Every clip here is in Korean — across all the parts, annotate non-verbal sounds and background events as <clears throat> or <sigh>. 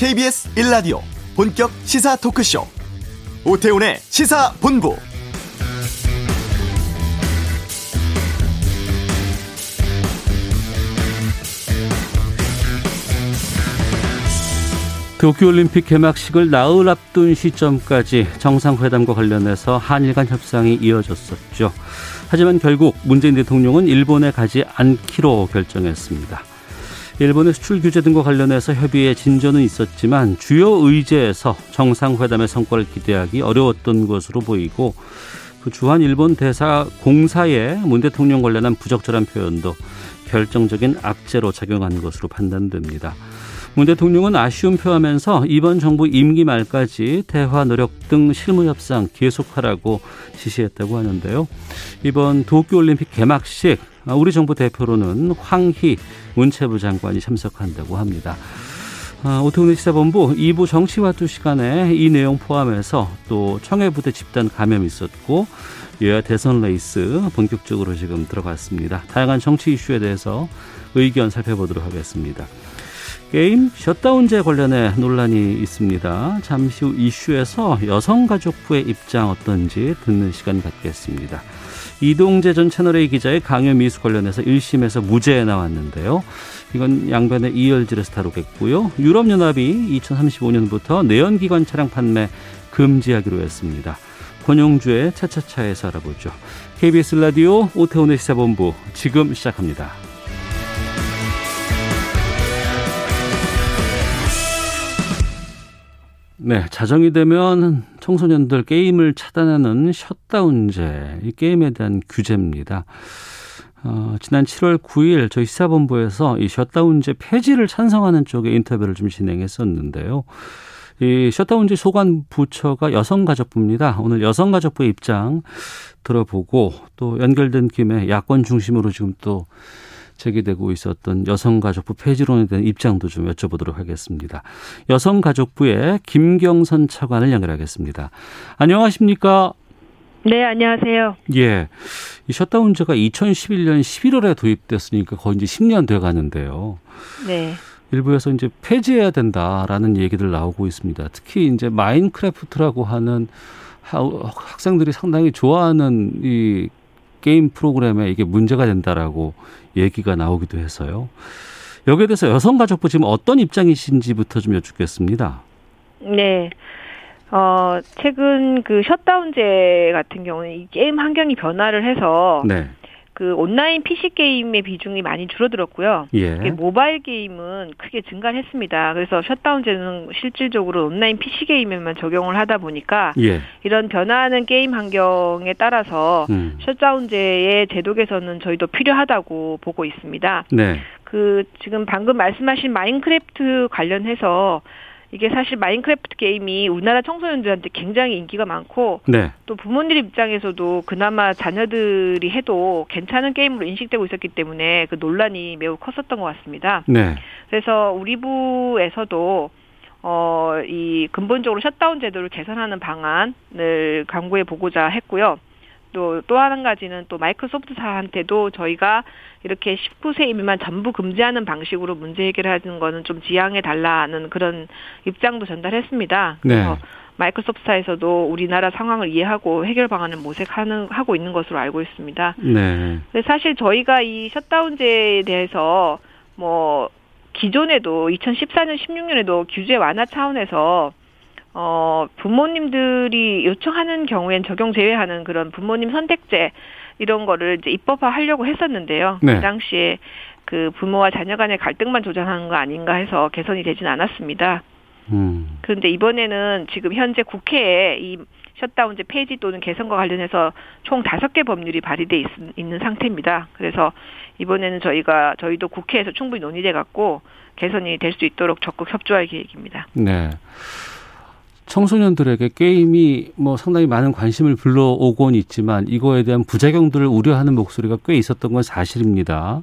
KBS 1라디오 본격 시사 토크쇼 오태훈의 시사본부 도쿄올림픽 개막식을 나흘 앞둔 시점까지 정상회담과 관련해서 한일 간 협상이 이어졌었죠. 하지만 결국 문재인 대통령은 일본에 가지 않기로 결정했습니다. 일본의 수출 규제 등과 관련해서 협의에 진전은 있었지만 주요 의제에서 정상회담의 성과를 기대하기 어려웠던 것으로 보이고 그 주한 일본 대사 공사에 문 대통령 관련한 부적절한 표현도 결정적인 악재로 작용한 것으로 판단됩니다. 문 대통령은 아쉬움 표하면서 이번 정부 임기 말까지 대화 노력 등 실무 협상 계속하라고 지시했다고 하는데요. 이번 도쿄올림픽 개막식 우리 정부 대표로는 황희 문체부 장관이 참석한다고 합니다. 아, 오태훈의 시사본부 2부 정치와투 시간에 이 내용 포함해서 또 청해부대 집단 감염이 있었고 여야 대선 레이스 본격적으로 지금 들어갔습니다. 다양한 정치 이슈에 대해서 의견 살펴보도록 하겠습니다. 게임 셧다운제 관련해 논란이 있습니다. 잠시 후 이슈에서 여성가족부의 입장 어떤지 듣는 시간 갖겠습니다. 이동재 전 채널A 기자의 강요 미수 관련해서 1심에서 무죄에 나왔는데요. 이건 양변의 이열지에서 다루겠고요. 유럽연합이 2035년부터 내연기관 차량 판매 금지하기로 했습니다. 권용주의 차차차에서 알아보죠. KBS 라디오 오태훈의 시사본부 지금 시작합니다. 네, 자정이 되면 청소년들 게임을 차단하는 셧다운제, 이 게임에 대한 규제입니다. 어, 지난 7월 9일 저희 시사본부에서 이 셧다운제 폐지를 찬성하는 쪽에 인터뷰를 좀 진행했었는데요. 이 셧다운제 소관 부처가 여성가족부입니다. 오늘 여성가족부의 입장 들어보고 또 연결된 김에 야권 중심으로 지금 또 제기되고 있었던 여성가족부 폐지론에 대한 입장도 좀 여쭤보도록 하겠습니다. 여성가족부의 김경선 차관을 연결하겠습니다. 안녕하십니까? 네, 안녕하세요. 예. 이 셧다운제가 2011년 11월에 도입됐으니까 거의 이제 10년 돼 가는데요. 네. 일부에서 이제 폐지해야 된다라는 얘기들 나오고 있습니다. 특히 이제 마인크래프트라고 하는 학생들이 상당히 좋아하는 이 게임 프로그램에 이게 문제가 된다라고 얘기가 나오기도 해서요. 여기에 대해서 여성가족부 지금 어떤 입장이신지부터 좀 여쭙겠습니다. 네. 어, 최근 그 셧다운제 같은 경우는 이 게임 환경이 변화를 해서 네. 그 온라인 PC 게임의 비중이 많이 줄어들었고요. 예. 모바일 게임은 크게 증가했습니다. 그래서 셧다운제는 실질적으로 온라인 PC 게임에만 적용을 하다 보니까 예. 이런 변화하는 게임 환경에 따라서 음. 셧다운제의 제도 개선은 저희도 필요하다고 보고 있습니다. 네. 그 지금 방금 말씀하신 마인크래프트 관련해서 이게 사실 마인크래프트 게임이 우리나라 청소년들한테 굉장히 인기가 많고 네. 또 부모님 입장에서도 그나마 자녀들이 해도 괜찮은 게임으로 인식되고 있었기 때문에 그 논란이 매우 컸었던 것 같습니다. 네. 그래서 우리 부에서도 어, 이 근본적으로 셧다운 제도를 개선하는 방안을 강구해 보고자 했고요. 또, 또 한 가지는 또 마이크로소프트사한테도 저희가 이렇게 19세 미만 전부 금지하는 방식으로 문제 해결하는 거는 좀 지양해 달라는 그런 입장도 전달했습니다. 네. 그래서 마이크로소프트사에서도 우리나라 상황을 이해하고 해결 방안을 모색하는 하고 있는 것으로 알고 있습니다. 네. 근데 사실 저희가 이 셧다운제에 대해서 뭐 기존에도 2014년 16년에도 규제 완화 차원에서 어, 부모님들이 요청하는 경우엔 적용 제외하는 그런 부모님 선택제 이런 거를 이제 입법화 하려고 했었는데요. 네. 그 당시에 그 부모와 자녀 간의 갈등만 조장하는 거 아닌가 해서 개선이 되진 않았습니다. 음. 그런데 이번에는 지금 현재 국회에 이 셧다운제 폐지 또는 개선과 관련해서 총 다섯 개 법률이 발의돼 있, 있는 상태입니다. 그래서 이번에는 저희가 저희도 국회에서 충분히 논의돼 갖고 개선이 될 수 있도록 적극 협조할 계획입니다. 네. 청소년들에게 게임이 뭐 상당히 많은 관심을 불러오곤 있지만 이거에 대한 부작용들을 우려하는 목소리가 꽤 있었던 건 사실입니다.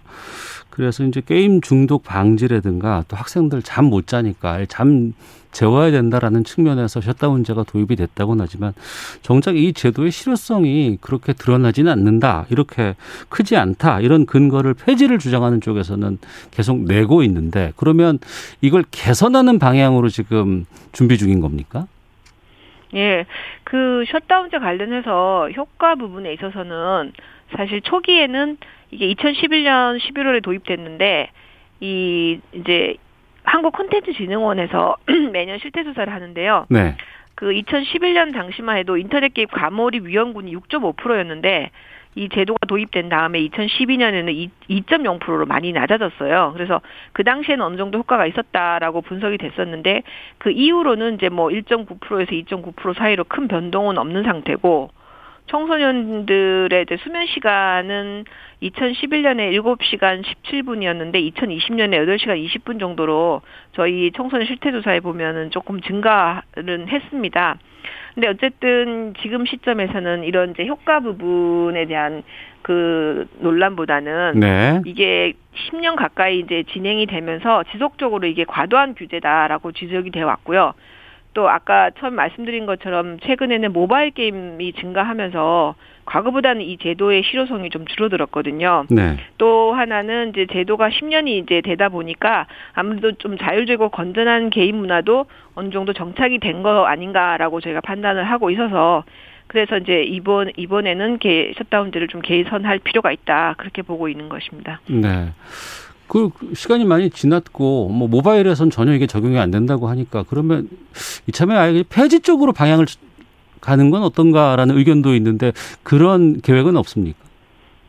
그래서 이제 게임 중독 방지라든가 또 학생들 잠 못 자니까 잠 재워야 된다라는 측면에서 셧다운제가 도입이 됐다고는 하지만 정작 이 제도의 실효성이 그렇게 드러나지는 않는다. 이렇게 크지 않다. 이런 근거를 폐지를 주장하는 쪽에서는 계속 내고 있는데 그러면 이걸 개선하는 방향으로 지금 준비 중인 겁니까? 예. 그 셧다운제 관련해서 효과 부분에 있어서는 사실 초기에는 이게 2011년 11월에 도입됐는데 이 이제 한국 콘텐츠진흥원에서 <clears throat> 매년 실태 조사를 하는데요. 네. 그 2011년 당시만 해도 인터넷 게임 과몰입 위험군이 6.5%였는데 이 제도가 도입된 다음에 2012년에는 2.0%로 많이 낮아졌어요. 그래서 그 당시에는 어느 정도 효과가 있었다라고 분석이 됐었는데 그 이후로는 이제 뭐 1.9%에서 2.9% 사이로 큰 변동은 없는 상태고 청소년들의 이제 수면 시간은 2011년에 7시간 17분이었는데 2020년에 8시간 20분 정도로 저희 청소년 실태 조사에 보면은 조금 증가는 했습니다. 근데 어쨌든 지금 시점에서는 이런 이제 효과 부분에 대한 그 논란보다는 네. 이게 10년 가까이 이제 진행이 되면서 지속적으로 이게 과도한 규제다라고 지적이 되어 왔고요. 또 아까 처음 말씀드린 것처럼 최근에는 모바일 게임이 증가하면서 과거보다는 이 제도의 실효성이 좀 줄어들었거든요. 네. 또 하나는 이제 제도가 10년이 이제 되다 보니까 아무래도 좀 자율적이고 건전한 게임 문화도 어느 정도 정착이 된 거 아닌가라고 저희가 판단을 하고 있어서 그래서 이제 이번 이번에는 개 셧다운제를 좀 개선할 필요가 있다 그렇게 보고 있는 것입니다. 네. 그 시간이 많이 지났고 뭐 모바일에선 전혀 이게 적용이 안 된다고 하니까 그러면 이참에 아예 폐지 쪽으로 방향을 가는 건 어떤가라는 의견도 있는데 그런 계획은 없습니까?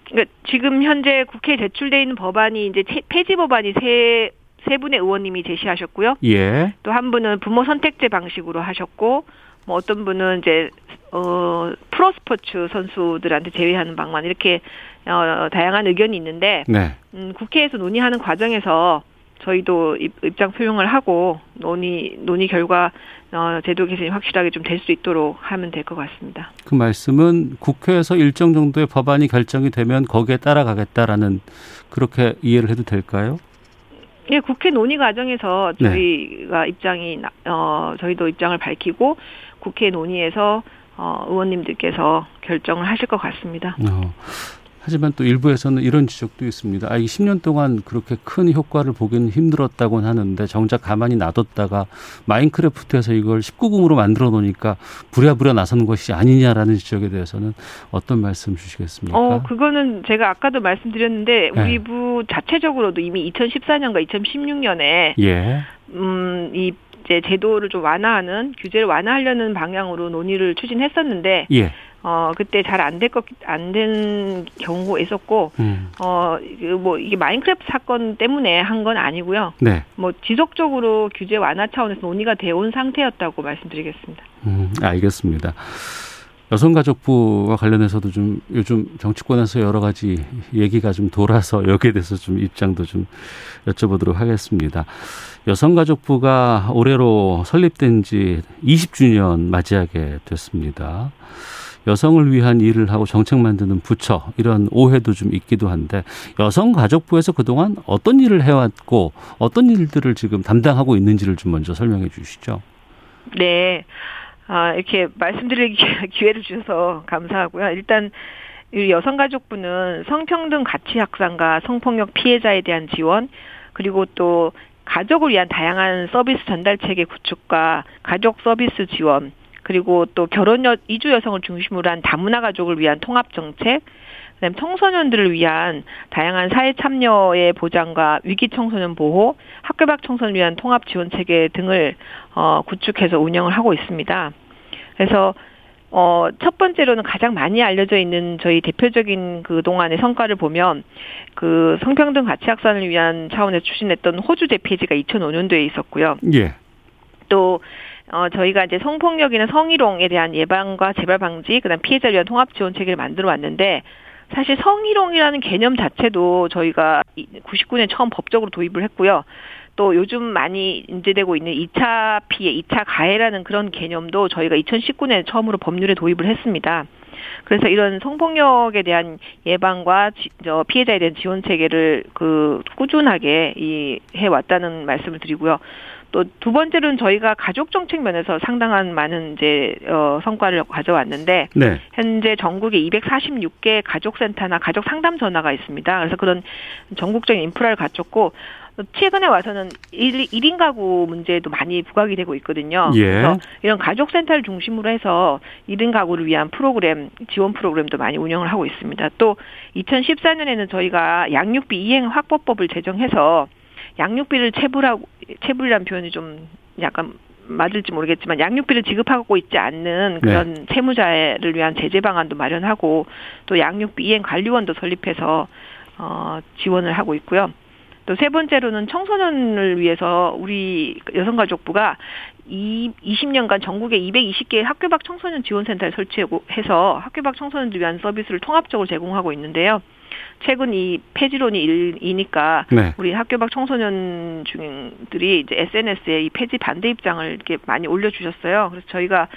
그러니까 지금 현재 국회에 제출돼 있는 법안이 이제 폐지 법안이 세, 세 분의 의원님이 제시하셨고요. 예. 또 한 분은 부모 선택제 방식으로 하셨고 뭐 어떤 분은 이제 어 프로 스포츠 선수들한테 제외하는 방안 이렇게 어 다양한 의견이 있는데 네. 음, 국회에서 논의하는 과정에서 저희도 입장 표명을 하고 논의 논의 결과 어, 제도 개선이 확실하게 좀 될 수 있도록 하면 될 것 같습니다. 그 말씀은 국회에서 일정 정도의 법안이 결정이 되면 거기에 따라가겠다라는 그렇게 이해를 해도 될까요? 예, 국회 논의 과정에서 네. 저희가 네. 입장이 어 저희도 입장을 밝히고 국회 논의에서 어, 의원님들께서 결정을 하실 것 같습니다. 어. 하지만 또 일부에서는 이런 지적도 있습니다. 아, 이 10년 동안 그렇게 큰 효과를 보기는 힘들었다고는 하는데 정작 가만히 놔뒀다가 마인크래프트에서 이걸 19금으로 만들어 놓으니까 부랴부랴 나선 것이 아니냐라는 지적에 대해서는 어떤 말씀 주시겠습니까? 어, 그거는 제가 아까도 말씀드렸는데 우리 네. 부 자체적으로도 이미 2014년과 2016년에 예. 음, 이 이제 제도를 좀 완화하는 규제를 완화하려는 방향으로 논의를 추진했었는데 예. 어 그때 잘 안 될 것 안 된 경우가 있었고 음. 어뭐 이게 마인크래프트 사건 때문에 한 건 아니고요. 네. 뭐 지속적으로 규제 완화 차원에서 논의가 되어 온 상태였다고 말씀드리겠습니다. 음, 알겠습니다. 여성가족부와 관련해서도 좀 요즘 정치권에서 여러 가지 얘기가 좀 돌아서 <laughs> 여기에 대해서 좀 입장도 좀 여쭤보도록 하겠습니다. 여성가족부가 올해로 설립된 지 20주년 맞이하게 됐습니다. 여성을 위한 일을 하고 정책 만드는 부처 이런 오해도 좀 있기도 한데 여성가족부에서 그동안 어떤 일을 해왔고 어떤 일들을 지금 담당하고 있는지를 좀 먼저 설명해 주시죠. 네. 아, 이렇게 말씀드릴 <laughs> 기회를 주셔서 감사하고요. 일단 여성가족부는 성평등 가치 확산과 성폭력 피해자에 대한 지원 그리고 또 가족을 위한 다양한 서비스 전달 체계 구축과 가족 서비스 지원 그리고 또 결혼 여, 이주 여성을 중심으로 한 다문화 가족을 위한 통합 정책 그다음 청소년들을 위한 다양한 사회 참여의 보장과 위기 청소년 보호, 학교 밖 청소년을 위한 통합 지원 체계 등을 어, 구축해서 운영을 하고 있습니다. 그래서 어, 첫 번째로는 가장 많이 알려져 있는 저희 대표적인 그 동안의 성과를 보면 그 성평등 가치 확산을 위한 차원에서 추진했던 호주 대폐지가 2005년도에 있었고요. 예. 또 어, 저희가 이제 성폭력이나 성희롱에 대한 예방과 재발 방지, 그 다음 피해자를 위한 통합 지원 체계를 만들어 왔는데, 사실 성희롱이라는 개념 자체도 저희가 99년 처음 법적으로 도입을 했고요. 또 요즘 많이 인제되고 있는 2차 피해, 2차 가해라는 그런 개념도 저희가 2019년에 처음으로 법률에 도입을 했습니다. 그래서 이런 성폭력에 대한 예방과 지, 저 피해자에 대한 지원 체계를 그 꾸준하게 이 해왔다는 말씀을 드리고요. 또 두 번째로는 저희가 가족 정책 면에서 상당한 많은 이제 어 성과를 가져왔는데 네. 현재 전국에 246개 가족 센터나 가족 상담 전화가 있습니다. 그래서 그런 전국적인 인프라를 갖췄고 최근에 와서는 1, 1인 가구 문제도 많이 부각이 되고 있거든요. 예. 그래서 이런 가족센터를 중심으로 해서 1인 가구를 위한 프로그램, 지원 프로그램도 많이 운영을 하고 있습니다. 또 2014년에는 저희가 양육비 이행 확보법을 제정해서 양육비를 체불하고, 체불이라는 표현이 좀 약간 맞을지 모르겠지만 양육비를 지급하고 있지 않는 그런 네. 채무자를 위한 제재 방안도 마련하고 또 양육비 이행 관리원도 설립해서 어 지원을 하고 있고요. 또 세 번째로는 청소년을 위해서 우리 여성가족부가 이 20년간 전국에 220개의 학교 밖 청소년 지원센터를 설치해서 학교 밖 청소년들 위한 서비스를 통합적으로 제공하고 있는데요. 최근 이 폐지론이 일이니까 네. 우리 학교 밖 청소년 중들이 이제 SNS에 이 폐지 반대 입장을 이렇게 많이 올려주셨어요. 그래서 저희가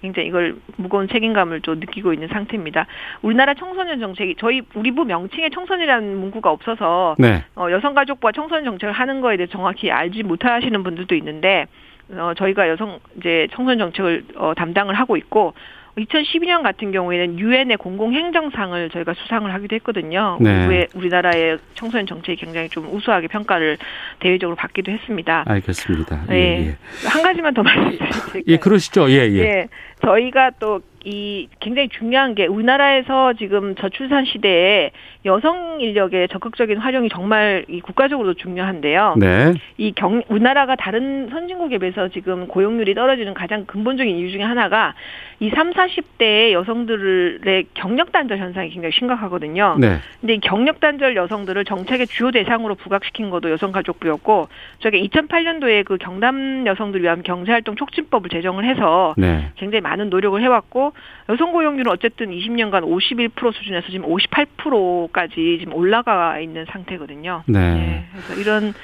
굉장히 이걸 무거운 책임감을 좀 느끼고 있는 상태입니다. 우리나라 청소년 정책이 저희 우리 부 명칭에 청소년이라는 문구가 없어서 네. 어, 여성가족부와 청소년 정책을 하는 거에 대해 정확히 알지 못하시는 분들도 있는데 어, 저희가 여성 이제 청소년 정책을 어, 담당을 하고 있고 2012년 같은 경우에는 유엔의 공공행정상을 저희가 수상을 하기도 했거든요. 네. 우리나라의 청소년 정책이 굉장히 좀 우수하게 평가를 대외적으로 받기도 했습니다. 알겠습니다. 네. 예, 예. 한 가지만 더 <laughs> 말씀드릴게요. 예, 그러시죠. 예, 예. 예. 저희가 또 이 굉장히 중요한 게 우리나라에서 지금 저출산 시대에 여성 인력의 적극적인 활용이 정말 이 국가적으로도 중요한데요. 네. 이 경, 우리나라가 다른 선진국에 비해서 지금 고용률이 떨어지는 가장 근본적인 이유 중에 하나가 이 3, 40대의 여성들의 경력 단절 현상이 굉장히 심각하거든요. 네. 근데 이 경력 단절 여성들을 정책의 주요 대상으로 부각시킨 것도 여성가족부였고 저게 2008년도에 그 경남 여성들 위한 경제활동 촉진법을 제정을 해서 네. 굉장히 많은 노력을 해왔고 여성 고용률은 어쨌든 20년간 51% 수준에서 지금 58%까지 지금 올라가 있는 상태거든요. 네. 네. 그래서 이런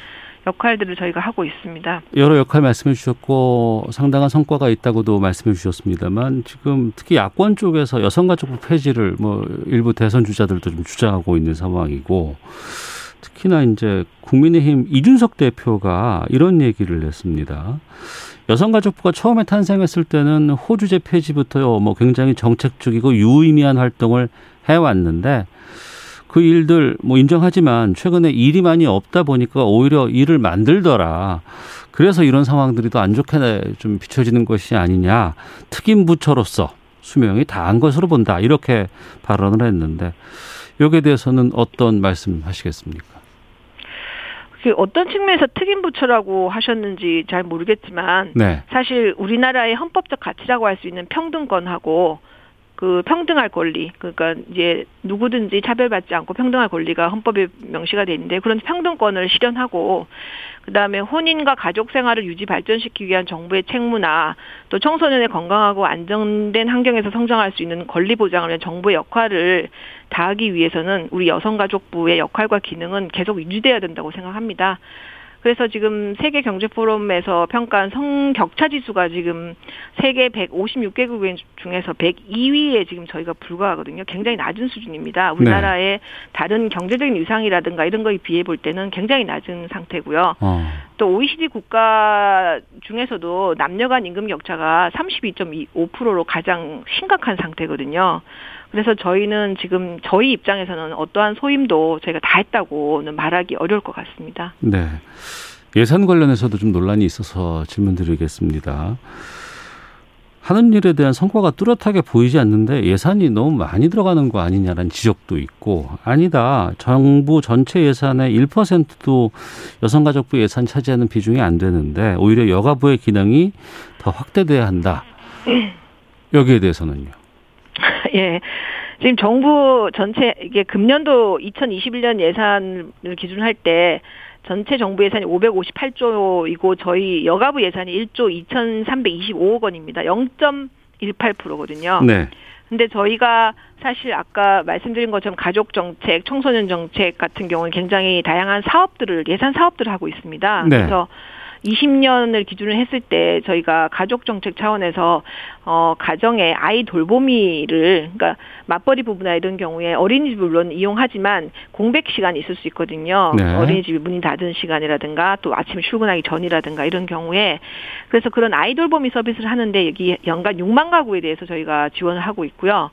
역할들을 저희가 하고 있습니다. 여러 역할 말씀해 주셨고 상당한 성과가 있다고도 말씀해 주셨습니다만 지금 특히 야권 쪽에서 여성가족부 폐지를 뭐 일부 대선 주자들도 좀 주장하고 있는 상황이고 특히나 이제 국민의힘 이준석 대표가 이런 얘기를 했습니다. 여성가족부가 처음에 탄생했을 때는 호주제 폐지부터 뭐 굉장히 정책적이고 유의미한 활동을 해왔는데 그 일들 뭐 인정하지만 최근에 일이 많이 없다 보니까 오히려 일을 만들더라. 그래서 이런 상황들이 더 안 좋게 좀 비춰지는 것이 아니냐. 특임 부처로서 수명이 다한 것으로 본다. 이렇게 발언을 했는데 여기에 대해서는 어떤 말씀 하시겠습니까? 그 어떤 측면에서 특임 부처라고 하셨는지 잘 모르겠지만 네. 사실 우리나라의 헌법적 가치라고 할 수 있는 평등권하고 그 평등할 권리 그러니까 이제 누구든지 차별받지 않고 평등할 권리가 헌법에 명시가 돼 있는데 그런 평등권을 실현하고 그다음에 혼인과 가족 생활을 유지 발전시키기 위한 정부의 책무나 또 청소년의 건강하고 안정된 환경에서 성장할 수 있는 권리 보장을 위한 정부의 역할을 다하기 위해서는 우리 여성가족부의 역할과 기능은 계속 유지돼야 된다고 생각합니다. 그래서 지금 세계 경제 포럼에서 평가한 성격차 지수가 지금 세계 156개국 중에서 102위에 지금 저희가 불과하거든요. 굉장히 낮은 수준입니다. 우리나라의 네. 다른 경제적인 위상이라든가 이런 거에 비해 볼 때는 굉장히 낮은 상태고요. 어. 또 OECD 국가 중에서도 남녀 간 임금 격차가 32.5%로 가장 심각한 상태거든요. 그래서 저희는 지금 저희 입장에서는 어떠한 소임도 저희가 다 했다고는 말하기 어려울 것 같습니다. 네. 예산 관련해서도 좀 논란이 있어서 질문 드리겠습니다. 하는 일에 대한 성과가 뚜렷하게 보이지 않는데 예산이 너무 많이 들어가는 거 아니냐라는 지적도 있고 아니다. 정부 전체 예산의 1%도 여성가족부 예산 차지하는 비중이 안 되는데 오히려 여가부의 기능이 더 확대돼야 한다. 여기에 대해서는요. <laughs> 예. 지금 정부 전체 이게 금년도 2021년 예산을 기준할 때 전체 정부 예산이 558조이고 저희 여가부 예산이 1조 2,325억 원입니다. 0.18%거든요. 네. 근데 저희가 사실 아까 말씀드린 것처럼 가족 정책, 청소년 정책 같은 경우는 굉장히 다양한 사업들을 예산 사업들을 하고 있습니다. 네. 그래서 20년을 기준으로 했을 때 저희가 가족 정책 차원에서 어 가정의 아이 돌보미를 그러니까 맞벌이 부부나 이런 경우에 어린이집 물론 이용하지만 공백 시간이 있을 수 있거든요. 네. 어린이집이 문이 닫은 시간이라든가 또 아침 출근하기 전이라든가 이런 경우에 그래서 그런 아이 돌보미 서비스를 하는데 여기 연간 6만 가구에 대해서 저희가 지원을 하고 있고요.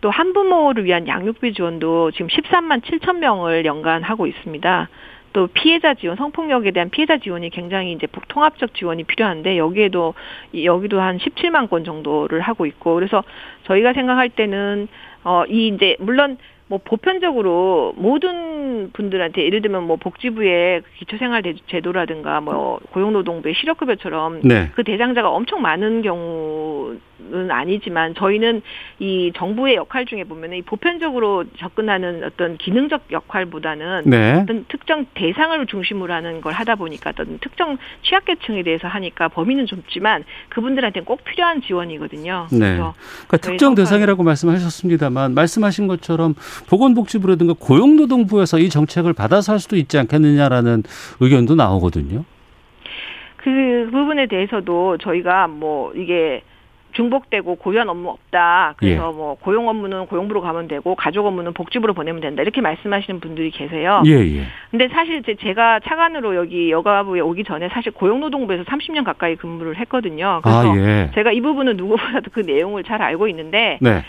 또 한부모를 위한 양육비 지원도 지금 13만 7천 명을 연간 하고 있습니다. 또 피해자 지원, 성폭력에 대한 피해자 지원이 굉장히 이제 통합적 지원이 필요한데 여기에도 여기도 한 17만 건 정도를 하고 있고 그래서 저희가 생각할 때는 어 이 이제 물론 뭐 보편적으로 모든 분들한테 예를 들면 뭐 복지부의 기초생활 제도라든가 뭐 고용노동부의 실업급여처럼 네. 그 대상자가 엄청 많은 경우 는 아니지만 저희는 이 정부의 역할 중에 보면은 이 보편적으로 접근하는 어떤 기능적 역할보다는 네. 어떤 특정 대상을 중심으로 하는 걸 하다 보니까 어떤 특정 취약계층에 대해서 하니까 범위는 좁지만 그분들한테는 꼭 필요한 지원이거든요. 네. 그래서 그러니까 특정 대상이라고 말씀하셨습니다만 말씀하신 것처럼 보건복지부라든가 고용노동부에서 이 정책을 받아서 할 수도 있지 않겠느냐라는 의견도 나오거든요. 그 부분에 대해서도 저희가 뭐 이게 중복되고 고유한 업무 없다. 그래서 예. 뭐 고용 업무는 고용부로 가면 되고 가족 업무는 복지부로 보내면 된다. 이렇게 말씀하시는 분들이 계세요. 예, 예. 근데 사실 제가 차관으로 여기 여가부에 오기 전에 사실 고용노동부에서 30년 가까이 근무를 했거든요. 그래서 아, 예. 제가 이 부분은 누구보다도 그 내용을 잘 알고 있는데 네.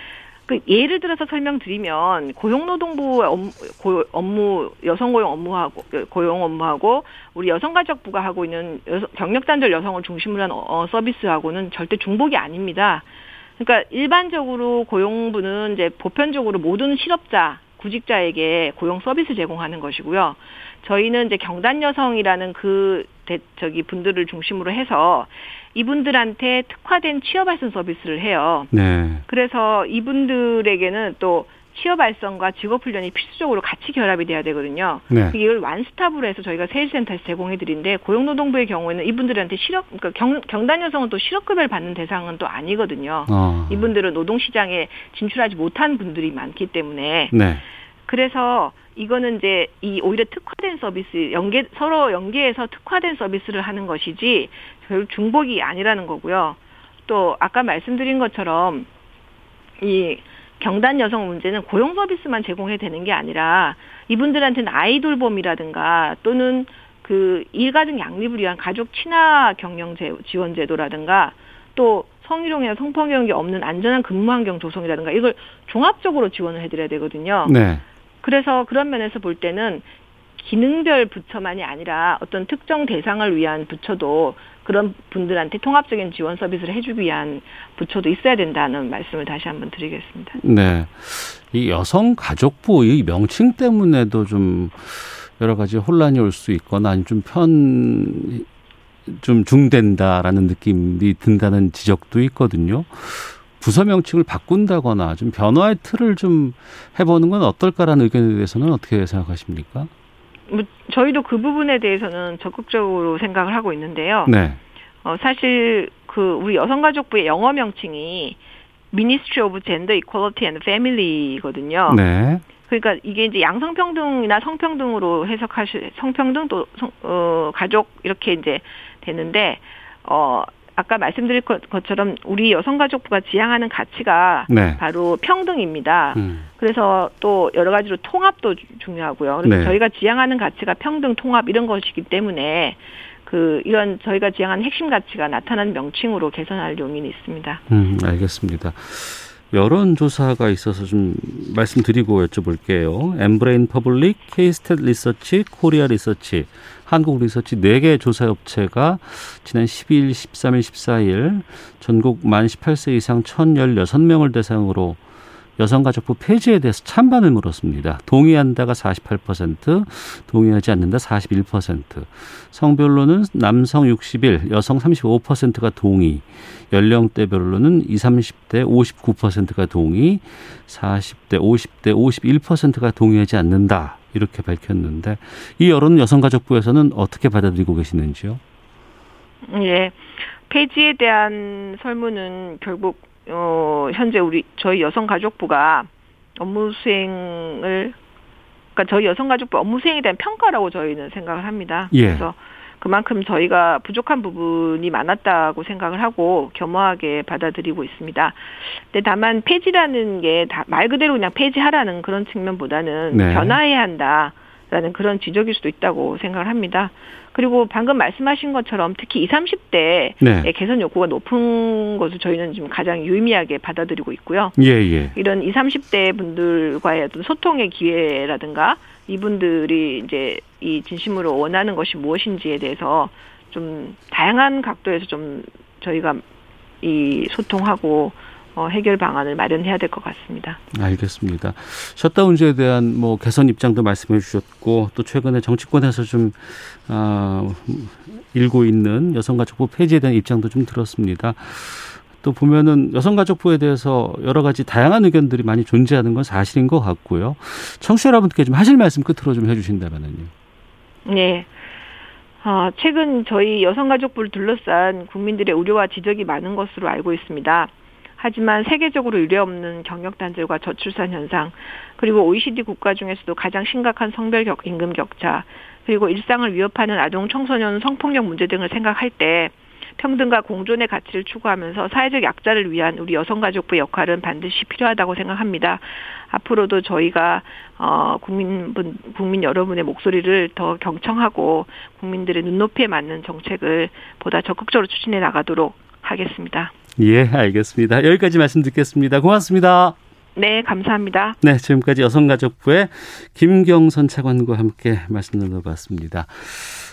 그 예를 들어서 설명드리면 고용노동부 업무, 고, 업무 여성 고용 업무하고 그 고용 업무하고 우리 여성가족부가 하고 있는 여성, 경력단절 여성을 중심으로 한 어, 서비스하고는 절대 중복이 아닙니다. 그러니까 일반적으로 고용부는 이제 보편적으로 모든 실업자 구직자에게 고용 서비스 제공하는 것이고요. 저희는 이제 경단 여성이라는 그 대, 저기 분들을 중심으로 해서 이분들한테 특화된 취업 발전 서비스를 해요. 네. 그래서 이분들에게는 또 취업 발전과 직업 훈련이 필수적으로 같이 결합이 돼야 되거든요. 네. 이걸 완스탑으로 해서 저희가 세일센터에서 제공해 드린데 고용노동부의 경우에는 이분들한테 실업 그러니까 경, 경단 여성은 또 실업급여를 받는 대상은 또 아니거든요. 어. 이분들은 노동시장에 진출하지 못한 분들이 많기 때문에 네. 그래서 이거는 이제 이 오히려 특화된 서비스 연계 서로 연계해서 특화된 서비스를 하는 것이지 별 중복이 아니라는 거고요. 또 아까 말씀드린 것처럼 이 경단 여성 문제는 고용 서비스만 제공해 되는 게 아니라 이분들한테는 아이돌봄이라든가 또는 그 일가족 양립을 위한 가족 친화 경영 지원 제도라든가 또 성희롱이나 성폭력이 없는 안전한 근무 환경 조성이라든가 이걸 종합적으로 지원을 해드려야 되거든요. 네. 그래서 그런 면에서 볼 때는 기능별 부처만이 아니라 어떤 특정 대상을 위한 부처도 그런 분들한테 통합적인 지원 서비스를 해주기 위한 부처도 있어야 된다는 말씀을 다시 한번 드리겠습니다. 네. 이 여성 가족부 이 명칭 때문에도 좀 여러 가지 혼란이 올 수 있거나 아니면 좀 편, 좀 중된다라는 느낌이 든다는 지적도 있거든요. 부서 명칭을 바꾼다거나 좀 변화의 틀을 좀 해보는 건 어떨까라는 의견에 대해서는 어떻게 생각하십니까? 뭐 저희도 그 부분에 대해서는 적극적으로 생각을 하고 있는데요. 네. 어 사실 그 우리 여성가족부의 영어 명칭이 Ministry of Gender Equality and Family거든요. 네. 그러니까 이게 이제 양성평등이나 성평등으로 해석하실 성평등 또 성, 어, 가족 이렇게 이제 되는데 어 아까 말씀드린 것처럼 우리 여성가족부가 지향하는 가치가 네. 바로 평등입니다. 음. 그래서 또 여러 가지로 통합도 중요하고요. 그래서 네. 저희가 지향하는 가치가 평등, 통합 이런 것이기 때문에 그 이런 저희가 지향하는 핵심 가치가 나타난 명칭으로 개선할 용의가 있습니다. 음, 알겠습니다. 여론조사가 있어서 좀 말씀드리고 여쭤볼게요. 엠브레인 퍼블릭, 케이스탯 리서치, 코리아 리서치 한국 리서치 4개 조사업체가 지난 12일, 13일, 14일 전국 만 18세 이상 1,016명을 대상으로 여성가족부 폐지에 대해서 찬반을 물었습니다. 동의한다가 48%, 동의하지 않는다 41%. 성별로는 남성 61, 여성 35%가 동의. 연령대별로는 20, 30대 59%가 동의, 40대, 50대 51%가 동의하지 않는다. 이렇게 밝혔는데 이 여론 여성가족부에서는 어떻게 받아들이고 계시는지요? 예. 폐지에 대한 설문은 결국 어 현재 우리 저희 여성가족부가 업무 수행을 그러니까 저희 여성가족부 업무 수행에 대한 평가라고 저희는 생각을 합니다. 예. 그래서 그만큼 저희가 부족한 부분이 많았다고 생각을 하고 겸허하게 받아들이고 있습니다. 근데 다만 폐지라는 게 말 그대로 그냥 폐지하라는 그런 측면보다는 네. 변화해야 한다 라는 그런 지적일 수도 있다고 생각을 합니다. 그리고 방금 말씀하신 것처럼 특히 20, 30대의 네. 개선 욕구가 높은 것을 저희는 지금 가장 유의미하게 받아들이고 있고요. 예, 예. 이런 20, 30대 분들과의 어떤 소통의 기회라든가 이분들이 이제 이 진심으로 원하는 것이 무엇인지에 대해서 좀 다양한 각도에서 좀 저희가 이 소통하고 어, 해결 방안을 마련해야 될 것 같습니다. 알겠습니다. 셧다운제에 대한 뭐 개선 입장도 말씀해 주셨고 또 최근에 정치권에서 좀 어, 일고 있는 여성가족부 폐지에 대한 입장도 좀 들었습니다. 또 보면은 여성가족부에 대해서 여러 가지 다양한 의견들이 많이 존재하는 건 사실인 것 같고요. 청취자 여러분께 좀 하실 말씀 끝으로 좀 해주신다면요. 네. 어, 최근 저희 여성가족부를 둘러싼 국민들의 우려와 지적이 많은 것으로 알고 있습니다. 하지만 세계적으로 유례없는 경력 단절과 저출산 현상, 그리고 OECD 국가 중에서도 가장 심각한 성별 격, 임금 격차, 그리고 일상을 위협하는 아동 청소년 성폭력 문제 등을 생각할 때 평등과 공존의 가치를 추구하면서 사회적 약자를 위한 우리 여성가족부의 역할은 반드시 필요하다고 생각합니다. 앞으로도 저희가 어 국민분 국민 여러분의 목소리를 더 경청하고 국민들의 눈높이에 맞는 정책을 보다 적극적으로 추진해 나가도록 하겠습니다. 예, 알겠습니다. 여기까지 말씀 듣겠습니다. 고맙습니다. 네, 감사합니다. 네, 지금까지 여성가족부의 김경선 차관과 함께 말씀 나눠봤습니다.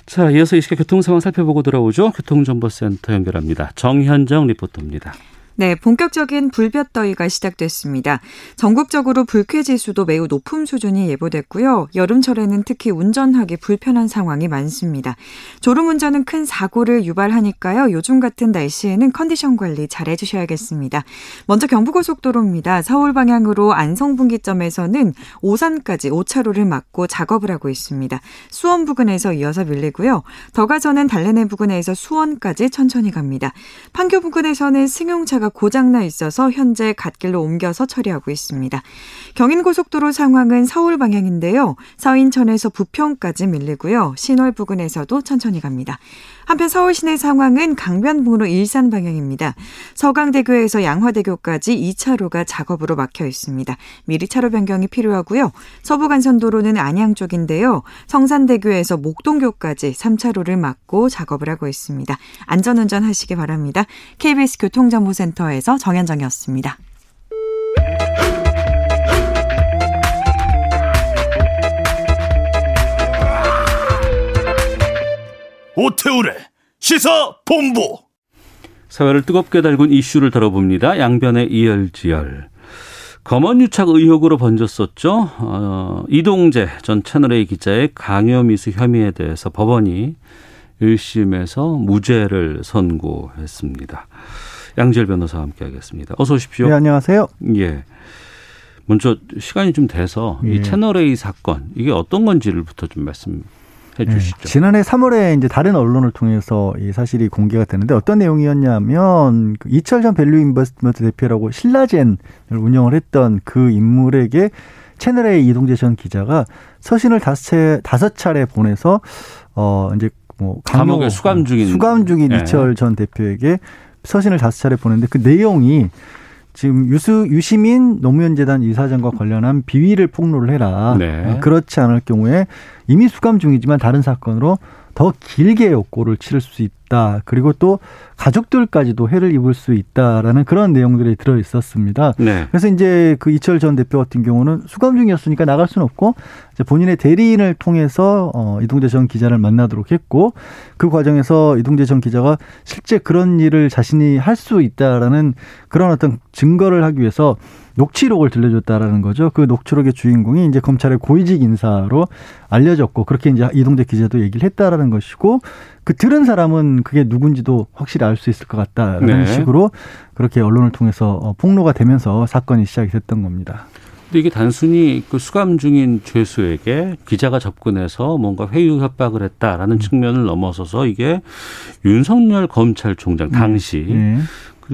자, 이어서 이 시각 교통 상황 살펴보고 돌아오죠. 교통정보센터 연결합니다. 정현정 리포터입니다. 네, 본격적인 불볕더위가 시작됐습니다. 전국적으로 불쾌 지수도 매우 높은 수준이 예보됐고요. 여름철에는 특히 운전하기 불편한 상황이 많습니다. 졸음 운전은 큰 사고를 유발하니까요. 요즘 같은 날씨에는 컨디션 관리 잘 해주셔야겠습니다. 먼저 경부고속도로입니다. 서울 방향으로 안성 분기점에서는 오산까지 5차로를 막고 작업을 하고 있습니다. 수원 부근에서 이어서 밀리고요. 더 가서는 달래내 부근에서 수원까지 천천히 갑니다. 판교 부근에서는 승용차가 고장나 있어서 현재 갓길로 옮겨서 처리하고 있습니다. 경인고속도로 상황은 서울 방향인데요. 서인천에서 부평까지 밀리고요. 신월 부근에서도 천천히 갑니다. 한편 서울 시내 상황은 강변북로 일산 방향입니다. 서강대교에서 양화대교까지 2차로가 작업으로 막혀 있습니다. 미리 차로 변경이 필요하고요. 서부간선도로는 안양 쪽인데요. 성산대교에서 목동교까지 3차로를 막고 작업을 하고 있습니다. 안전운전 하시기 바랍니다. KBS 교통정보센터에서 정현정이었습니다. 오태우래 시사 본부. 사회를 뜨겁게 달군 이슈를 다뤄봅니다. 양변의 이열지열. 검언유착 의혹으로 번졌었죠. 어, 이동재 전 채널A 기자의 강요미수 혐의에 대해서 법원이 1심에서 무죄를 선고했습니다. 양지열 변호사와 함께하겠습니다. 어서 오십시오. 네, 안녕하세요. 예. 먼저 시간이 좀 돼서 예. 이 채널A 사건 이게 어떤 건지를부터 좀 말씀. 해 주시죠. 네, 지난해 3월에 이제 다른 언론을 통해서 이 사실이 공개가 되는데 어떤 내용이었냐면 그 이철 전 밸류 인베스트먼트 대표라고 신라젠을 운영을 했던 그 인물에게 채널A 이동재 전 기자가 서신을 다섯 차례, 다섯 차례 보내서 어 이제 뭐 강요, 감옥에 수감 중인 수감 중인 네. 이철 전 대표에게 서신을 다섯 차례 보냈는데 그 내용이 지금 유수 유시민 노무현 재단 이사장과 관련한 비위를 폭로를 해라. 네. 그렇지 않을 경우에 이미 수감 중이지만 다른 사건으로 더 길게 욕고를 치를 수 있다. 그리고 또 가족들까지도 해를 입을 수 있다라는 그런 내용들이 들어 있었습니다. 네. 그래서 이제 그 이철 전 대표 같은 경우는 수감 중이었으니까 나갈 수는 없고 본인의 대리인을 통해서 어 이동재 전 기자를 만나도록 했고 그 과정에서 이동재 전 기자가 실제 그런 일을 자신이 할 수 있다라는 그런 어떤 증거를 하기 위해서 녹취록을 들려줬다라는 거죠. 그 녹취록의 주인공이 이제 검찰의 고위직 인사로 알려졌고 그렇게 이제 이동재 기자도 얘기를 했다라는 것이고 그 들은 사람은 그게 누군지도 확실히 알 수 있을 것 같다라는 네. 식으로 그렇게 언론을 통해서 어, 폭로가 되면서 사건이 시작이 됐던 겁니다. 근데 이게 단순히 그 수감 중인 죄수에게 기자가 접근해서 뭔가 회유 협박을 했다라는 음. 측면을 넘어서서 이게 윤석열 검찰총장 당시 음. 네.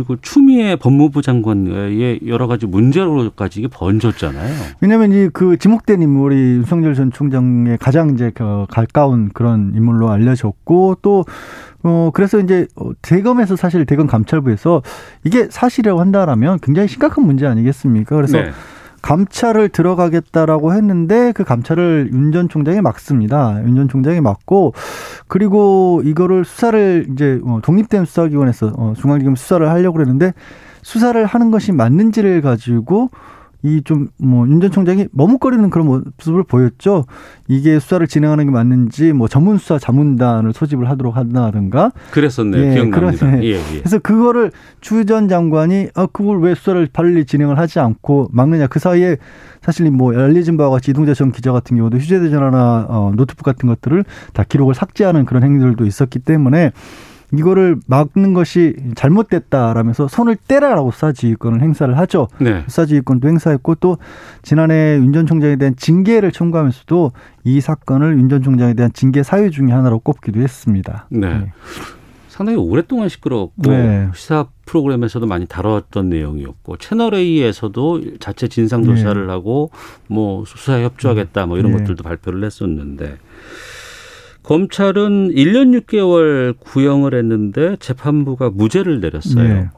그리고 추미애 법무부 장관의 여러 가지 문제로까지 이게 번졌잖아요. 왜냐하면 이 그 지목된 인물이 윤석열 전 총장의 가장 이제 그 가까운 그런 인물로 알려졌고 또 어, 그래서 이제 대검에서 사실 대검 감찰부에서 이게 사실이라고 한다라면 굉장히 심각한 문제 아니겠습니까? 그래서 네. 감찰을 들어가겠다라고 했는데 그 감찰을 윤 전 총장이 막습니다. 윤 전 총장이 막고 그리고 이거를 수사를 이제 어, 독립된 수사기관에서 어, 중앙지검 수사를 하려고 그랬는데 수사를 하는 것이 맞는지를 가지고 이 좀 뭐 윤 전 총장이 머뭇거리는 그런 모습을 보였죠. 이게 수사를 진행하는 게 맞는지 뭐 전문 수사 자문단을 소집을 하도록 한다든가. 그랬었네요. 예, 기억납니다. 예, 예. 그래서 그거를 추 전 장관이 아 그걸 왜 수사를 빨리 진행을 하지 않고 막느냐. 그 사이에 사실 뭐 알려진 바와 같이 이동재 전 기자 같은 경우도 휴대전화나 어, 노트북 같은 것들을 다 기록을 삭제하는 그런 행위들도 있었기 때문에 이거를 막는 것이 잘못됐다라면서 손을 떼라라고 수사지휘권을 행사를 하죠. 네. 수사지휘권도 행사했고 또 지난해 윤 전 총장에 대한 징계를 청구하면서도 이 사건을 윤 전 총장에 대한 징계 사유 중의 하나로 꼽기도 했습니다. 네. 네. 상당히 오랫동안 시끄럽고 네. 시사 프로그램에서도 많이 다뤘던 내용이었고 채널 A에서도 자체 진상 조사를 네. 하고 뭐 수사에 협조하겠다 뭐 이런 네. 것들도 발표를 했었는데 검찰은 1년 6개월 구형을 했는데 재판부가 무죄를 내렸어요. 네.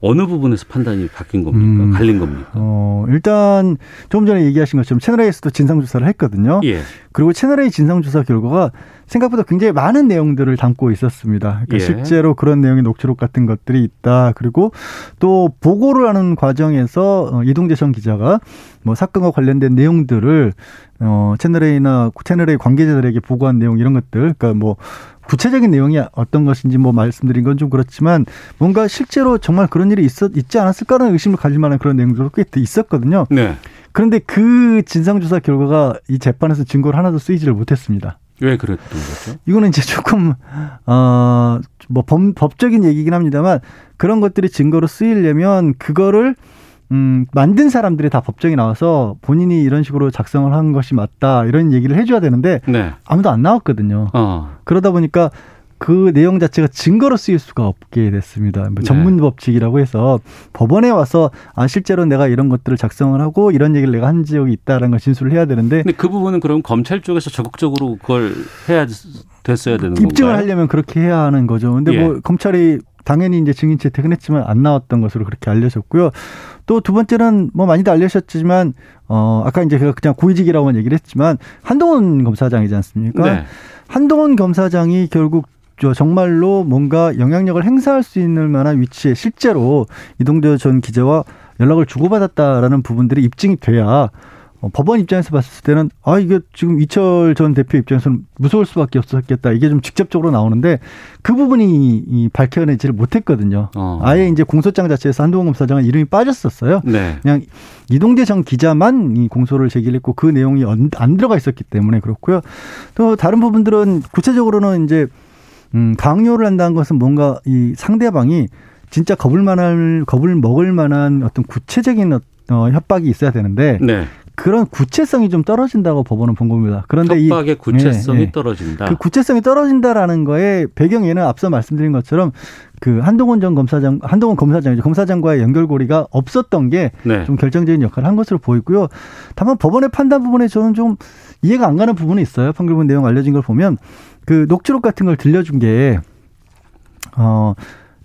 어느 부분에서 판단이 바뀐 겁니까? 음, 갈린 겁니까? 어, 일단 조금 전에 얘기하신 것처럼 채널A에서도 진상조사를 했거든요. 예. 그리고 채널A 진상조사 결과가 생각보다 굉장히 많은 내용들을 담고 있었습니다. 그러니까 예. 실제로 그런 내용의 녹취록 같은 것들이 있다. 그리고 또 보고를 하는 과정에서 어, 이동재 전 기자가 뭐 사건과 관련된 내용들을 어 채널A나 채널A 관계자들에게 보고한 내용 이런 것들 그러니까 뭐 구체적인 내용이 어떤 것인지 뭐 말씀드린 건 좀 그렇지만 뭔가 실제로 정말 그런 일이 있었 있지 않았을까라는 의심을 가질 만한 그런 내용들도 꽤 있었거든요. 네. 그런데 그 진상조사 결과가 이 재판에서 증거를 하나도 쓰이지를 못했습니다. 왜 그랬던 거죠? 이거는 이제 조금 어뭐 법적인 얘기긴 합니다만 그런 것들이 증거로 쓰이려면 그거를 음, 만든 사람들이 다 법정에 나와서 본인이 이런 식으로 작성을 한 것이 맞다 이런 얘기를 해줘야 되는데 네. 아무도 안 나왔거든요. 어. 그러다 보니까 그 내용 자체가 증거로 쓰일 수가 없게 됐습니다. 뭐 네. 전문 법칙이라고 해서 법원에 와서 아 실제로 내가 이런 것들을 작성을 하고 이런 얘기를 내가 한 적이 있다라는 걸 진술을 해야 되는데 근데 그 부분은 그럼 검찰 쪽에서 적극적으로 그걸 해야 됐어야 되는 입증을 건가요? 하려면 그렇게 해야 하는 거죠. 근데 예. 뭐 검찰이 당연히 이제 증인 채택은 했지만 안 나왔던 것으로 그렇게 알려졌고요. 또 두 번째는 뭐 많이도 알려졌지만 어 아까 이제 그냥 고위직이라고만 얘기를 했지만 한동훈 검사장이지 않습니까? 네. 한동훈 검사장이 결국 저 정말로 뭔가 영향력을 행사할 수 있는 만한 위치에 실제로 이동재 전 기자와 연락을 주고받았다라는 부분들이 입증이 돼야 어, 법원 입장에서 봤을 때는 아 이게 지금 이철 전 대표 입장에서는 무서울 수밖에 없었겠다 이게 좀 직접적으로 나오는데 그 부분이 이 밝혀내지를 못했거든요. 어. 아예 이제 공소장 자체에서 한동훈 검사장은 이름이 빠졌었어요. 네. 그냥 이동재 전 기자만 이 공소를 제기했고 그 내용이 안 들어가 있었기 때문에 그렇고요. 또 다른 부분들은 구체적으로는 이제 음 강요를 한다는 것은 뭔가 이 상대방이 진짜 겁을 만할 겁을 먹을 만한 어떤 구체적인 어, 협박이 있어야 되는데 네. 그런 구체성이 좀 떨어진다고 법원은 본 겁니다. 그런데 협박의 이, 구체성이 예, 예. 떨어진다. 그 구체성이 떨어진다라는 거에 배경에는 앞서 말씀드린 것처럼 그 한동훈 전 검사장, 한동훈 검사장이죠. 검사장과의 연결고리가 없었던 게좀 네. 결정적인 역할을 한 것으로 보이고요. 다만 법원의 판단 부분에 저는 좀 이해가 안 가는 부분이 있어요. 판결문 내용 알려진 걸 보면 그 녹취록 같은 걸 들려준 게 어.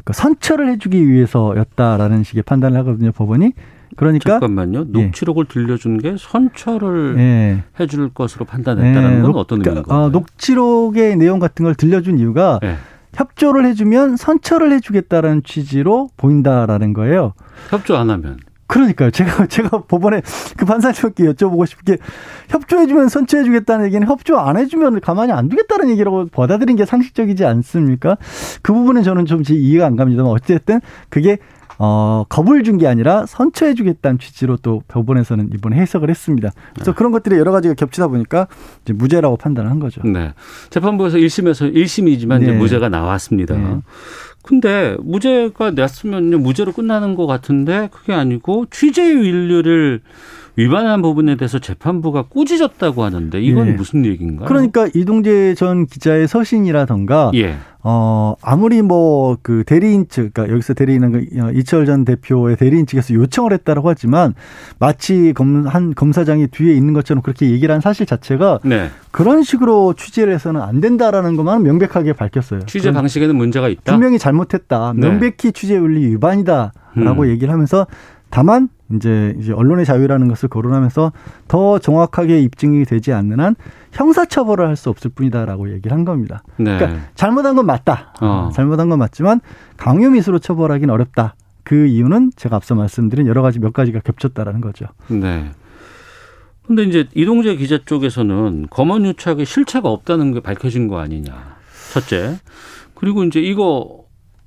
그 선처를 해주기 위해서였다라는 식의 판단을 하거든요 법원이 그러니까 잠깐만요. 예. 녹취록을 예. 들려준 게 선처를 예. 해줄 것으로 판단했다는 예. 건 어떤 의미인 그러니까, 가요 어, 녹취록의 내용 같은 걸 들려준 이유가 예. 협조를 해주면 선처를 해주겠다라는 취지로 보인다라는 거예요. 협조 안 하면 그러니까요. 제가 <laughs> 제가 법원에 그 판사님께 여쭤보고 싶은 게 협조해주면 선처해주겠다는 얘기는 협조 안 해주면 가만히 안 두겠다는 얘기라고 받아들인 게 상식적이지 않습니까? 그 부분은 저는 좀 이해가 안 갑니다만 어쨌든 그게 어, 겁을 준 게 아니라 선처해 주겠다는 취지로 또 법원에서는 이번에 해석을 했습니다. 그래서 네. 그런 것들이 여러 가지가 겹치다 보니까 이제 무죄라고 판단을 한 거죠. 네. 재판부에서 1심에서 1심이지만 네. 이제 무죄가 나왔습니다. 네. 근데 무죄가 났으면 무죄로 끝나는 것 같은데 그게 아니고 취재 윤리를 위반한 부분에 대해서 재판부가 꾸짖었다고 하는데 이건 예. 무슨 얘기인가요? 그러니까 이동재 전 기자의 서신이라던가 예. 어 아무리 뭐 그 대리인 측 그러니까 여기서 대리인은 그 어, 이철 전 대표의 대리인 측에서 요청을 했다라고 하지만 마치 검, 한 검사장이 뒤에 있는 것처럼 그렇게 얘기를 한 사실 자체가 네. 그런 식으로 취재를 해서는 안 된다라는 것만 명백하게 밝혔어요. 취재 방식에는 문제가 있다. 분명히 잘못했다. 네. 명백히 취재 윤리 위반이다라고 음. 얘기를 하면서 다만 이제 이제 언론의 자유라는 것을 거론하면서 더 정확하게 입증이 되지 않는 한 형사 처벌을 할 수 없을 뿐이다라고 얘기를 한 겁니다. 네. 그러니까 잘못한 건 맞다. 어. 잘못한 건 맞지만 강요미수로 처벌하기는 어렵다. 그 이유는 제가 앞서 말씀드린 여러 가지 몇 가지가 겹쳤다라는 거죠. 네. 근데 이제 이동재 기자 쪽에서는 검언 유착에 실체가 없다는 게 밝혀진 거 아니냐. 첫째. 그리고 이제 이거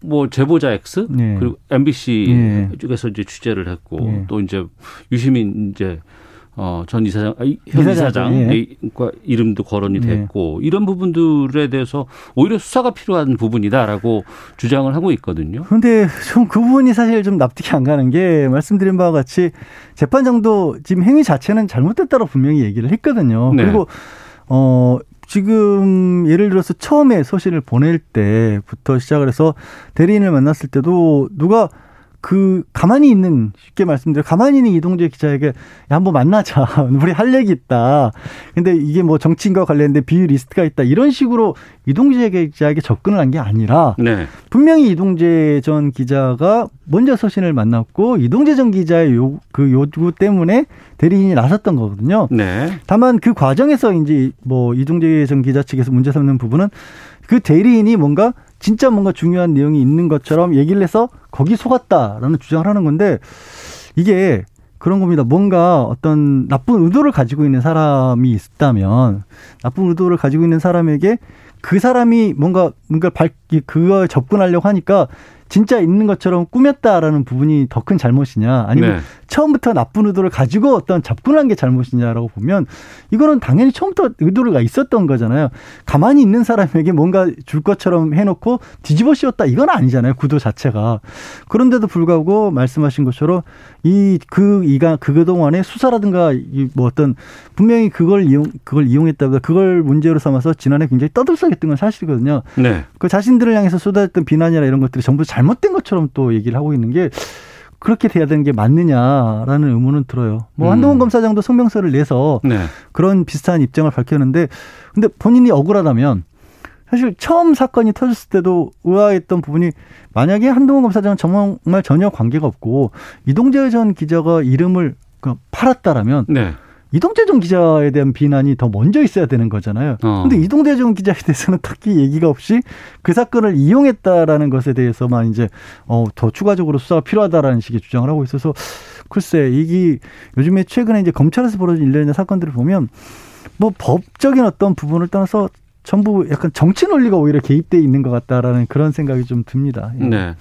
뭐 제보자 X 네. 그리고 MBC 네. 쪽에서 이제 취재를 했고 네. 또 이제 유시민 이제 어, 전 이사장, 아, 현 이사장과 예. 이름도 거론이 네. 됐고 예. 이런 부분들에 대해서 오히려 수사가 필요한 부분이다라고 주장을 하고 있거든요. 그런데 좀 그 부분이 사실 좀 납득이 안 가는 게 말씀드린 바와 같이 재판장도 지금 행위 자체는 잘못됐다고 분명히 얘기를 했거든요. 네. 그리고 어 지금 예를 들어서 처음에 서신을 보낼 때부터 시작을 해서 대리인을 만났을 때도 누가 그 가만히 있는 쉽게 말씀드려 가만히 있는 이동재 기자에게 야, 한번 만나자 <laughs> 우리 할 얘기 있다 근데 이게 뭐 정치인과 관련된 비유 리스트가 있다 이런 식으로 이동재 기자에게 접근을 한 게 아니라 네. 분명히 이동재 전 기자가 먼저 서신을 만났고 이동재 전 기자의 요, 그 요구 때문에 대리인이 나섰던 거거든요. 네. 다만 그 과정에서 이제 뭐 이동재 전 기자 측에서 문제 삼는 부분은 그 대리인이 뭔가 진짜 뭔가 중요한 내용이 있는 것처럼 얘기를 해서 거기 속았다라는 주장을 하는 건데 이게 그런 겁니다. 뭔가 어떤 나쁜 의도를 가지고 있는 사람이 있다면 나쁜 의도를 가지고 있는 사람에게 그 사람이 뭔가 뭔가 발 그거에 접근하려고 하니까 진짜 있는 것처럼 꾸몄다라는 부분이 더 큰 잘못이냐 아니면 네. 처음부터 나쁜 의도를 가지고 어떤 접근한 게 잘못이냐라고 보면 이거는 당연히 처음부터 의도가 있었던 거잖아요. 가만히 있는 사람에게 뭔가 줄 것처럼 해놓고 뒤집어 씌웠다 이건 아니잖아요. 구도 자체가 그런데도 불구하고 말씀하신 것처럼 이 그 이가 그 동안에 수사라든가 뭐 어떤 분명히 그걸 이용 그걸 이용했다고 그걸 문제로 삼아서 지난해 굉장히 떠들썩했던 건 사실이거든요. 네. 그 자신들을 향해서 쏟아졌던 비난이나 이런 것들이 전부 잘못된 것처럼 또 얘기를 하고 있는 게 그렇게 돼야 되는 게 맞느냐라는 의문은 들어요. 뭐 음. 한동훈 검사장도 성명서를 내서 네. 그런 비슷한 입장을 밝혔는데 근데 본인이 억울하다면 사실 처음 사건이 터졌을 때도 의아했던 부분이 만약에 한동훈 검사장은 정말 전혀 관계가 없고 이동재 전 기자가 이름을 그 팔았다라면 네. 이동재 전 기자에 대한 비난이 더 먼저 있어야 되는 거잖아요. 어. 근데 이동재 전 기자에 대해서는 딱히 얘기가 없이 그 사건을 이용했다라는 것에 대해서만 이제 어, 더 추가적으로 수사가 필요하다라는 식의 주장을 하고 있어서 글쎄 이게 요즘에 최근에 이제 검찰에서 벌어진 일련의 사건들을 보면 뭐 법적인 어떤 부분을 떠나서 전부 약간 정치 논리가 오히려 개입돼 있는 것 같다라는 그런 생각이 좀 듭니다. 예. 네.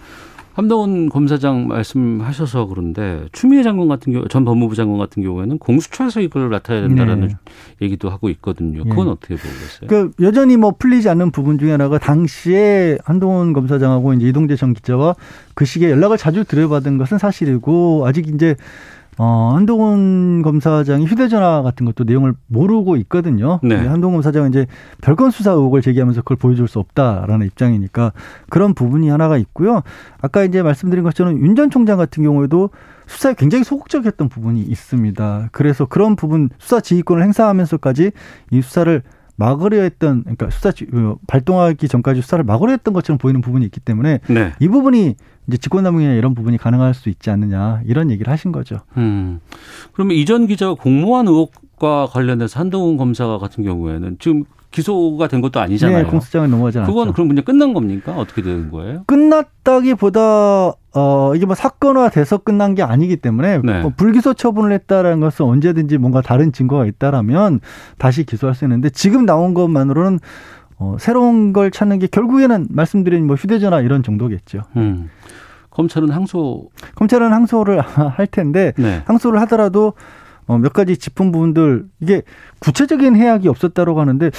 함동훈 검사장 말씀하셔서 그런데 추미애 장관 같은 경우 전 법무부 장관 같은 경우에는 공수처에서 이걸 맡아야 된다라는 네. 얘기도 하고 있거든요. 그건 네. 어떻게 보고 계세요? 그 여전히 뭐 풀리지 않는 부분 중에 하나가 당시에 한동훈 검사장하고 이제 이동재 전 기자와 그 시기에 연락을 자주 드려받은 것은 사실이고 아직 이제 어, 한동훈 검사장이 휴대전화 같은 것도 내용을 모르고 있거든요. 네. 한동훈 검사장은 이제 별건 수사 의혹을 제기하면서 그걸 보여줄 수 없다라는 입장이니까 그런 부분이 하나가 있고요. 아까 이제 말씀드린 것처럼 윤 전 총장 같은 경우에도 수사에 굉장히 소극적이었던 부분이 있습니다. 그래서 그런 부분 수사 지휘권을 행사하면서까지 이 수사를 막으려 했던 그러니까 수사 어, 발동하기 전까지 수사를 막으려 했던 것처럼 보이는 부분이 있기 때문에 네. 이 부분이 이제 직권남용이나 이런 부분이 가능할 수 있지 않느냐 이런 얘기를 하신 거죠. 음. 그러면 이전 기자가 공모한 의혹과 관련해서 한동훈 검사 같은 경우에는 지금 기소가 된 것도 아니잖아요. 네, 공소장을 넘어가지 않았죠. 그건 그럼 그냥 끝난 겁니까? 어떻게 되는 거예요? 끝났다기보다 어 이게 뭐 사건화돼서 끝난 게 아니기 때문에 네. 뭐 불기소 처분을 했다라는 것은 언제든지 뭔가 다른 증거가 있다라면 다시 기소할 수 있는데 지금 나온 것만으로는 어, 새로운 걸 찾는 게 결국에는 말씀드린 뭐 휴대전화 이런 정도겠죠. 음. 검찰은 항소 검찰은 항소를 <laughs> 할 텐데 네. 항소를 하더라도 어, 몇 가지 짚은 부분들 이게 구체적인 해악이 없었다고 하는데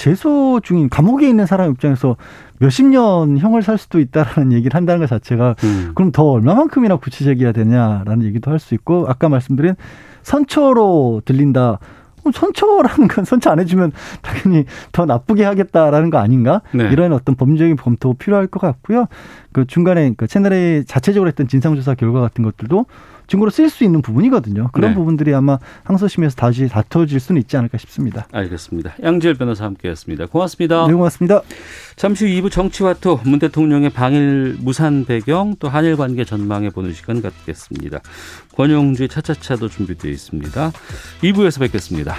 재소 중인 감옥에 있는 사람 입장에서 몇십 년 형을 살 수도 있다라는 얘기를 한다는 것 자체가 음. 그럼 더 얼마만큼이나 구체적이어야 되냐라는 얘기도 할 수 있고 아까 말씀드린 선처로 들린다. 선처라는 건 선처 안 해주면 당연히 더 나쁘게 하겠다라는 거 아닌가? 네. 이런 어떤 법률적인 검토 필요할 것 같고요. 그 중간에 그 채널의 자체적으로 했던 진상조사 결과 같은 것들도 증거로 쓸수 있는 부분이거든요. 그런 네. 부분들이 아마 항소심에서 다시 다퉈질 수는 있지 않을까 싶습니다. 알겠습니다. 양지열 변호사 함께했습니다. 고맙습니다. 네, 고맙습니다. 잠시 후 2부 정치와토 문 대통령의 방일 무산 배경 또 한일 관계 전망해 보는 시간 갖겠습니다. 권영주의 차차차도 준비되어 있습니다. 2부에서 뵙겠습니다.